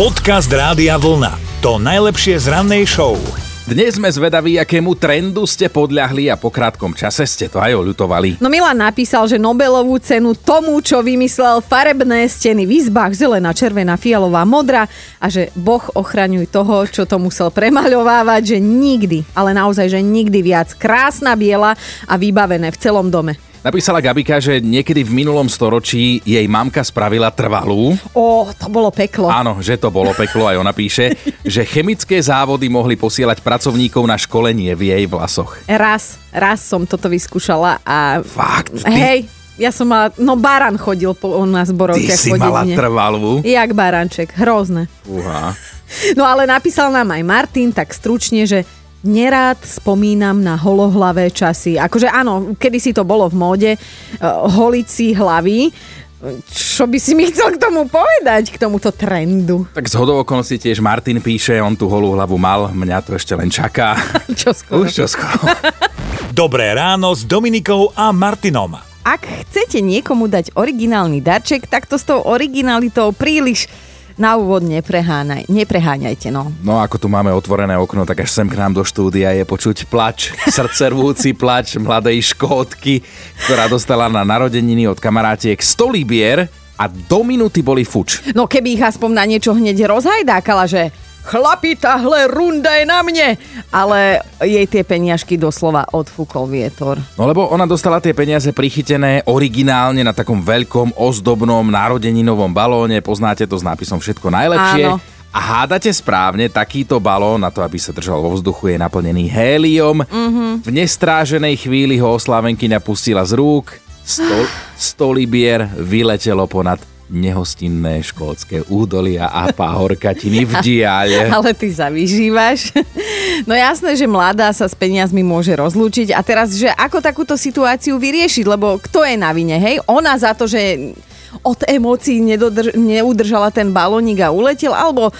Podcast Rádia Vlna. To najlepšie z rannej show. Dnes sme zvedaví, akému trendu ste podľahli a po krátkom čase ste to aj oľutovali. No Milan napísal, že Nobelovú cenu tomu, čo vymyslel farebné steny v izbách, zelená, červená, fialová, modrá a že Boh ochraňuj toho, čo to musel premaľovávať, že nikdy, ale naozaj, že nikdy viac krásna biela a vybavené v celom dome. Napísala Gabika, že niekedy v minulom storočí jej mamka spravila trvalú. Ó, to bolo peklo. Áno, že to bolo peklo, aj ona píše, že chemické závody mohli posielať pracovníkov na školenie v jej vlasoch. Raz, raz som toto vyskúšala a... Fakt? Ty, Hej, ja som mala, no baran chodil po u nás v ty si mala trvalú? Jak baranček, hrozné. Uha. No ale napísal nám aj Martin tak stručne, že nerád spomínam na holohlavé časy. Akože áno, kedy si to bolo v móde, uh, holiť si hlavy. Čo by si mi chcel k tomu povedať, k tomuto trendu? Tak z hodou okolností tiež Martin píše, on tú holú hlavu mal, mňa to ešte len čaká. Čo skoro. Už čo skoro. Dobré ráno s Dominikou a Martinom. Ak chcete niekomu dať originálny darček, tak to s tou originalitou príliš na úvod nepreháňaj, nepreháňajte. No. No ako tu máme otvorené okno, tak až sem k nám do štúdia je počuť plač, srdcervúci plač mladej škótky, ktorá dostala na narodeniny od kamarátiek 100 libier a do minúty boli fuč. no keby ich aspoň na niečo hneď rozhajdákala, že chlapi, tahle runda je na mne. Ale jej tie peniažky doslova odfúkol vietor. No lebo ona dostala tie peniaze prichytené originálne na takom veľkom ozdobnom narodeninovom balóne, poznáte to s nápisom všetko najlepšie. Áno. A hádate správne, takýto balón, na to, aby sa držal vo vzduchu, je naplnený héliom. Mm-hmm. V nestráženej chvíli ho oslávenkyňa pustila z rúk. 100, 100 libier vyletelo ponad nehostinné škótske údolia a pahorkatiny v diale. Ale ty sa vyžívaš. No jasné, že mladá sa s peniazmi môže rozlúčiť a teraz, že ako takúto situáciu vyriešiť, lebo kto je na vine, hej? Ona za to, že od emócií nedodrž- neudržala ten balónik a uletel, alebo e,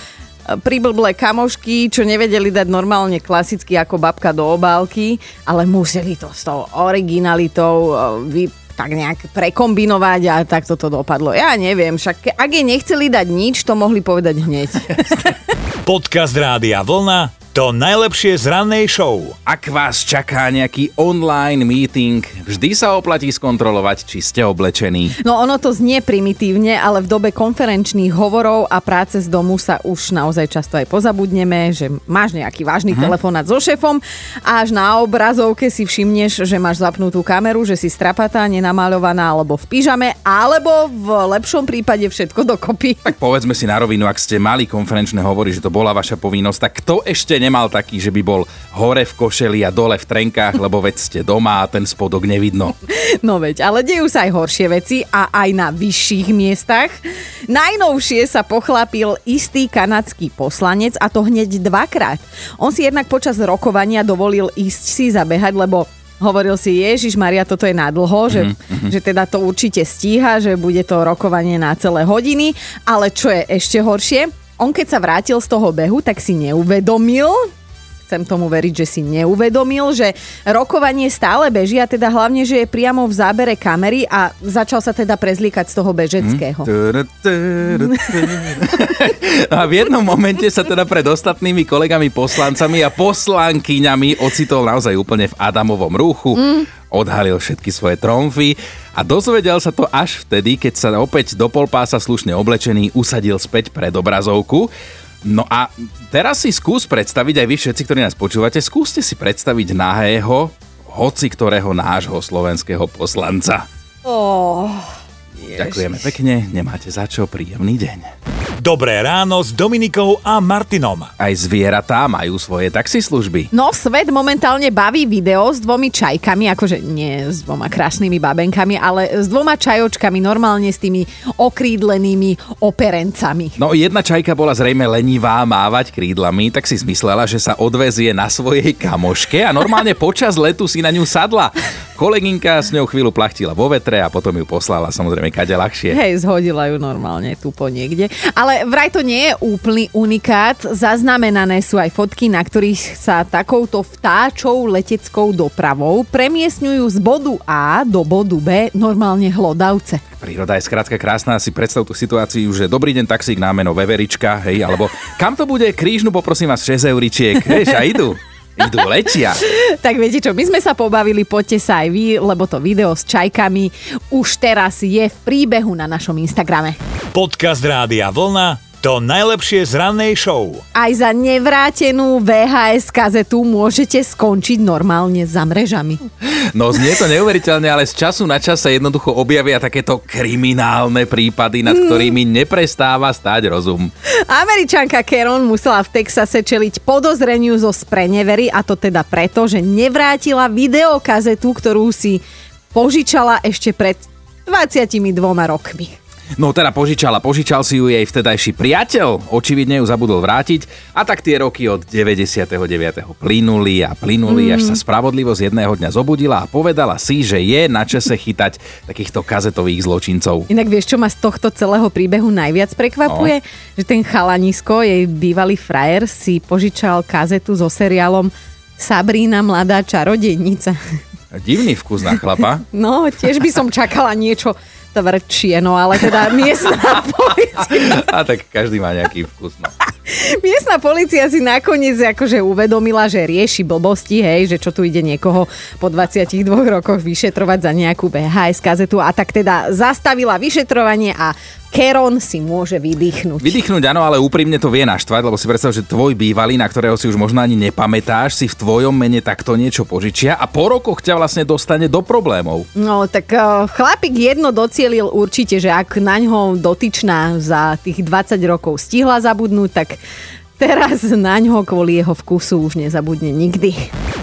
priblblé kamošky, čo nevedeli dať normálne klasicky ako babka do obálky, ale museli to s tou originalitou e, vy tak nejak prekombinovať a tak toto dopadlo. Ja neviem, však ak jej nechceli dať nič, to mohli povedať hneď. Podcast Rádia Vlna. To najlepšie z rannej show. Ak vás čaká nejaký online meeting, vždy sa oplatí skontrolovať, či ste oblečení. No ono to znie primitívne, ale v dobe konferenčných hovorov a práce z domu sa už naozaj často aj pozabudneme, že máš nejaký vážny uh-huh. telefonát so šefom a až na obrazovke si všimneš, že máš zapnutú kameru, že si strapatá, nenamalovaná alebo v pyžame, alebo v lepšom prípade všetko dokopy. Tak povedzme si na rovinu, ak ste mali konferenčné hovory, že to bola vaša povinnosť, tak kto ešte nemal taký, že by bol hore v košeli a dole v trenkách, lebo veď ste doma a ten spodok nevidno. No veď, ale dejú sa aj horšie veci a aj na vyšších miestach. Najnovšie sa pochlapil istý kanadský poslanec a to hneď dvakrát. On si jednak počas rokovania dovolil ísť si zabehať, lebo hovoril si, Ježiš Maria, toto je nadlho, že, mm-hmm. že teda to určite stíha, že bude to rokovanie na celé hodiny, ale čo je ešte horšie, on keď sa vrátil z toho behu, tak si neuvedomil, chcem tomu veriť, že si neuvedomil, že rokovanie stále beží a teda hlavne, že je priamo v zábere kamery a začal sa teda prezlíkať z toho bežeckého. A v jednom momente sa teda pred ostatnými kolegami poslancami a poslankyňami ocitol naozaj úplne v Adamovom rúchu. Odhalil všetky svoje tromfy a dozvedel sa to až vtedy, keď sa opäť do polpása slušne oblečený usadil späť pred obrazovku. No a teraz si skús predstaviť, aj vy všetci, ktorí nás počúvate, skúste si predstaviť nahého, hoci ktorého nášho slovenského poslanca. Oh, Ďakujeme pekne, nemáte za čo, príjemný deň. Dobré ráno s Dominikou a Martinom. Aj zvieratá majú svoje taxislužby. No, svet momentálne baví video s dvomi čajkami, akože nie s dvoma krásnymi babenkami, ale s dvoma čajočkami, normálne s tými okrídlenými operencami. No jedna čajka bola zrejme lenivá mávať krídlami, tak si zmyslela, že sa odvezie na svojej kamoške a normálne počas letu si na ňu sadla. Kolegynka s ňou chvíľu plachtila vo vetre a potom ju poslala samozrejme kade ľahšie. Hej, zhodila ju normálne tu po niekde. Ale vraj to nie je úplný unikát. Zaznamenané sú aj fotky, na ktorých sa takouto vtáčou leteckou dopravou premiesňujú z bodu A do bodu B normálne hlodavce. Príroda je skrátka krásna, si predstav tú situáciu, že dobrý deň taxík na meno Veverička, hej, alebo kam to bude, krížnu poprosím vás 6 euričiek, vieš, a idú. Idú, letia. Tak viete čo, my sme sa pobavili, poďte sa aj vy, lebo to video s čajkami už teraz je v príbehu na našom Instagrame. Podcast Rádia Vlna to najlepšie z rannej show. Aj za nevrátenú VHS kazetu môžete skončiť normálne za mrežami. No znie to neuveriteľne, ale z času na čas sa jednoducho objavia takéto kriminálne prípady, nad ktorými neprestáva stáť rozum. Američanka Keron musela v Texase čeliť podozreniu zo sprenevery a to teda preto, že nevrátila videokazetu, ktorú si požičala ešte pred 22 rokmi. No teda požičala, požičal si ju jej vtedajší priateľ, očividne ju zabudol vrátiť a tak tie roky od 99. plynuli a plynuli, mm. až sa spravodlivosť jedného dňa zobudila a povedala si, že je na čase chytať takýchto kazetových zločincov. Inak vieš, čo ma z tohto celého príbehu najviac prekvapuje? No. Že ten chalanisko, jej bývalý frajer, si požičal kazetu so seriálom Sabrína mladá čarodejnica. Divný vkus na chlapa. No, tiež by som čakala niečo tvrdšie, no ale teda miestna policia. A tak každý má nejaký vkus, no. Miestna policia si nakoniec akože uvedomila, že rieši blbosti, hej, že čo tu ide niekoho po 22 rokoch vyšetrovať za nejakú BHS kazetu a tak teda zastavila vyšetrovanie a Keron si môže vydýchnuť. Vydýchnuť áno, ale úprimne to vie naštvať, lebo si predstav, že tvoj bývalý, na ktorého si už možno ani nepamätáš, si v tvojom mene takto niečo požičia a po rokoch ťa vlastne dostane do problémov. No tak uh, chlapík jedno docielil určite, že ak na ňo dotyčná za tých 20 rokov stihla zabudnúť, tak Teraz na ňo kvôli jeho vkusu už nezabudne nikdy.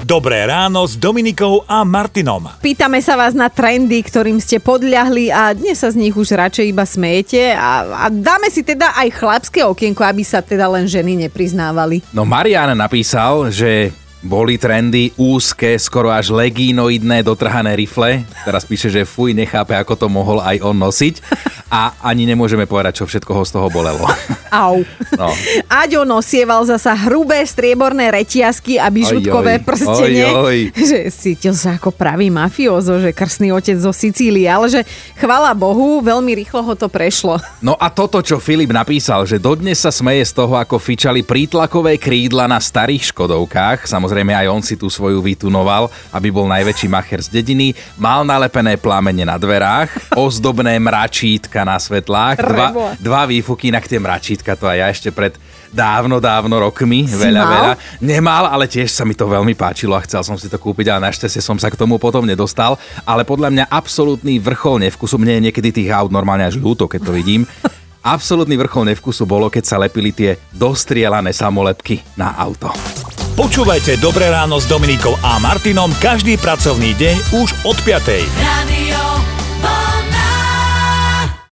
Dobré ráno s Dominikou a Martinom. Pýtame sa vás na trendy, ktorým ste podľahli a dnes sa z nich už radšej iba smejete a, a dáme si teda aj chlapské okienko, aby sa teda len ženy nepriznávali. No Marian napísal, že boli trendy úzke, skoro až legínoidné dotrhané rifle. Teraz píše, že fuj, nechápe, ako to mohol aj on nosiť. A ani nemôžeme povedať, čo všetko ho z toho bolelo. Au. No. Aďo nosieval zasa hrubé strieborné reťazky a bižutkové prstenie. Oj, oj. Že cítil sa ako pravý mafiozo, že krstný otec zo Sicílie, ale že chvala Bohu, veľmi rýchlo ho to prešlo. No a toto, čo Filip napísal, že dodnes sa smeje z toho, ako fičali prítlakové krídla na starých Škodovkách, samozrejme aj on si tú svoju vytunoval, aby bol najväčší macher z dediny, mal nalepené plámene na dverách, ozdobné mračítka na svetlách, dva, dva výfuky, na tie mračítka, to aj ja ešte pred dávno, dávno rokmi, si veľa, mal? veľa. Nemal, ale tiež sa mi to veľmi páčilo a chcel som si to kúpiť, ale našťastie som sa k tomu potom nedostal. Ale podľa mňa absolútny vrchol nevkusu, mne je niekedy tých aut normálne až ľúto, keď to vidím. Absolútny vrchol nevkusu bolo, keď sa lepili tie dostrielané samolepky na auto. Počúvajte Dobré ráno s Dominikou a Martinom každý pracovný deň už od 5. Radio.